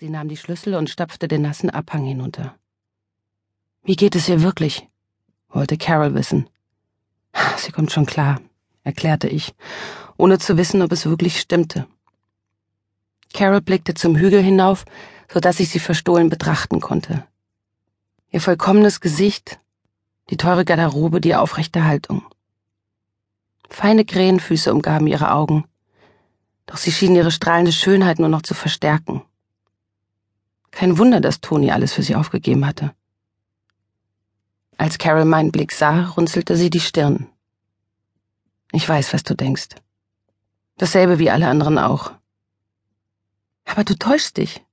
Sie nahm die Schlüssel und stapfte den nassen Abhang hinunter. Wie geht es ihr wirklich? wollte Carol wissen. Sie kommt schon klar, erklärte ich, ohne zu wissen, ob es wirklich stimmte. Carol blickte zum Hügel hinauf, so dass ich sie verstohlen betrachten konnte. Ihr vollkommenes Gesicht, die teure Garderobe, die aufrechte Haltung. Feine Krähenfüße umgaben ihre Augen, doch sie schienen ihre strahlende Schönheit nur noch zu verstärken. Kein Wunder, dass Toni alles für sie aufgegeben hatte. Als Carol meinen Blick sah, runzelte sie die Stirn. Ich weiß, was du denkst. Dasselbe wie alle anderen auch. Aber du täuschst dich.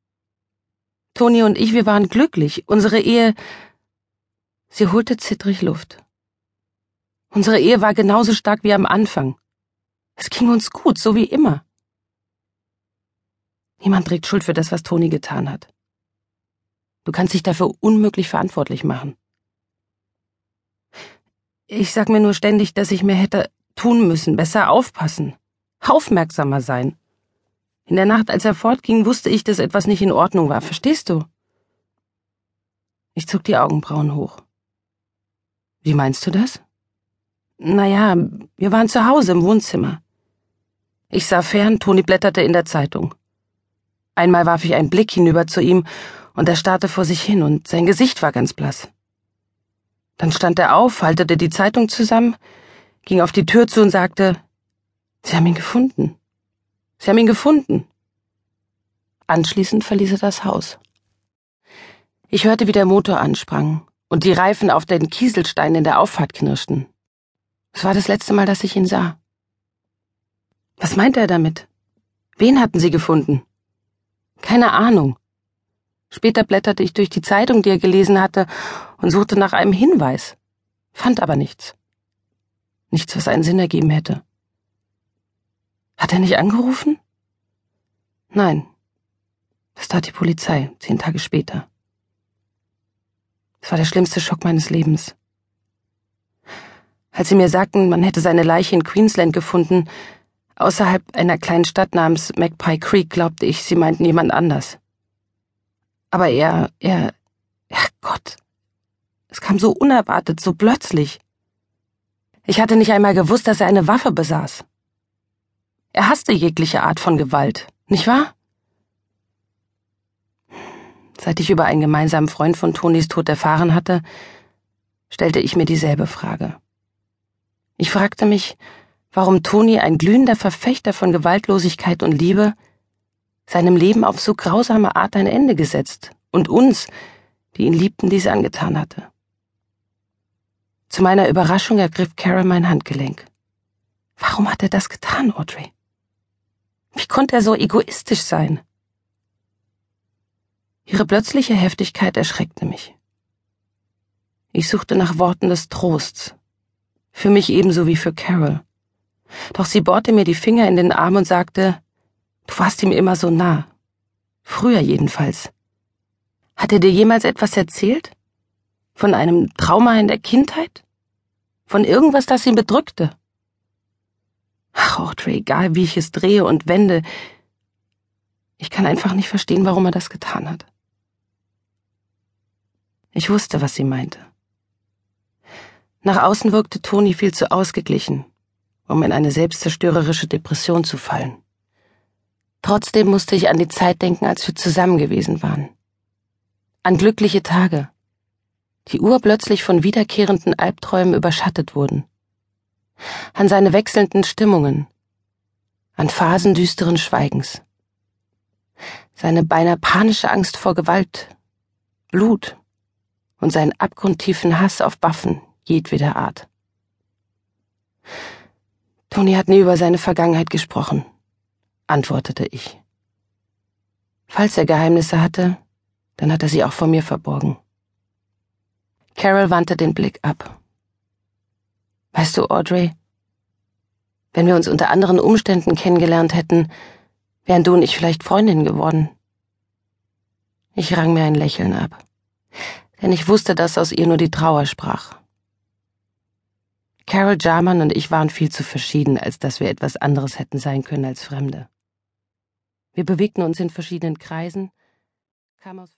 Toni und ich, wir waren glücklich. Unsere Ehe. Sie holte zittrig Luft. Unsere Ehe war genauso stark wie am Anfang. Es ging uns gut, so wie immer. Niemand trägt Schuld für das, was Toni getan hat. Du kannst dich dafür unmöglich verantwortlich machen. Ich sag mir nur ständig, dass ich mehr hätte tun müssen, besser aufpassen, aufmerksamer sein. In der Nacht, als er fortging, wusste ich, dass etwas nicht in Ordnung war. Verstehst du? Ich zog die Augenbrauen hoch. Wie meinst du das? Naja, wir waren zu Hause im Wohnzimmer. Ich sah fern, Toni blätterte in der Zeitung. Einmal warf ich einen Blick hinüber zu ihm und er starrte vor sich hin und sein Gesicht war ganz blass. Dann stand er auf, faltete die Zeitung zusammen, ging auf die Tür zu und sagte, Sie haben ihn gefunden. Sie haben ihn gefunden. Anschließend verließ er das Haus. Ich hörte, wie der Motor ansprang und die Reifen auf den Kieselsteinen in der Auffahrt knirschten. Es war das letzte Mal, dass ich ihn sah. Was meinte er damit? Wen hatten Sie gefunden? Keine Ahnung. Später blätterte ich durch die Zeitung, die er gelesen hatte, und suchte nach einem Hinweis, fand aber nichts. Nichts, was einen Sinn ergeben hätte. Hat er nicht angerufen? Nein. Das tat die Polizei, zehn Tage später. Es war der schlimmste Schock meines Lebens. Als sie mir sagten, man hätte seine Leiche in Queensland gefunden, außerhalb einer kleinen Stadt namens Magpie Creek, glaubte ich, sie meinten jemand anders. Aber er, er, Gott, es kam so unerwartet, so plötzlich. Ich hatte nicht einmal gewusst, dass er eine Waffe besaß. Er hasste jegliche Art von Gewalt, nicht wahr? Seit ich über einen gemeinsamen Freund von Tonis Tod erfahren hatte, stellte ich mir dieselbe Frage. Ich fragte mich, warum Toni, ein glühender Verfechter von Gewaltlosigkeit und Liebe, seinem Leben auf so grausame Art ein Ende gesetzt und uns, die ihn liebten, dies angetan hatte. Zu meiner Überraschung ergriff Carol mein Handgelenk. Warum hat er das getan, Audrey? Wie konnte er so egoistisch sein? Ihre plötzliche Heftigkeit erschreckte mich. Ich suchte nach Worten des Trosts, für mich ebenso wie für Carol. Doch sie bohrte mir die Finger in den Arm und sagte, Du warst ihm immer so nah. Früher jedenfalls. Hat er dir jemals etwas erzählt? Von einem Trauma in der Kindheit? Von irgendwas, das ihn bedrückte? Ach, Audrey, egal wie ich es drehe und wende, ich kann einfach nicht verstehen, warum er das getan hat. Ich wusste, was sie meinte. Nach außen wirkte Toni viel zu ausgeglichen, um in eine selbstzerstörerische Depression zu fallen. Trotzdem musste ich an die Zeit denken, als wir zusammen gewesen waren. An glückliche Tage, die urplötzlich von wiederkehrenden Albträumen überschattet wurden. An seine wechselnden Stimmungen, an Phasen düsteren Schweigens. Seine beinahe panische Angst vor Gewalt, Blut und seinen abgrundtiefen Hass auf Waffen jedweder Art. Toni hat nie über seine Vergangenheit gesprochen antwortete ich. Falls er Geheimnisse hatte, dann hat er sie auch vor mir verborgen. Carol wandte den Blick ab. Weißt du, Audrey, wenn wir uns unter anderen Umständen kennengelernt hätten, wären du und ich vielleicht Freundinnen geworden. Ich rang mir ein Lächeln ab, denn ich wusste, dass aus ihr nur die Trauer sprach. Carol Jarman und ich waren viel zu verschieden, als dass wir etwas anderes hätten sein können als Fremde. Wir bewegten uns in verschiedenen Kreisen,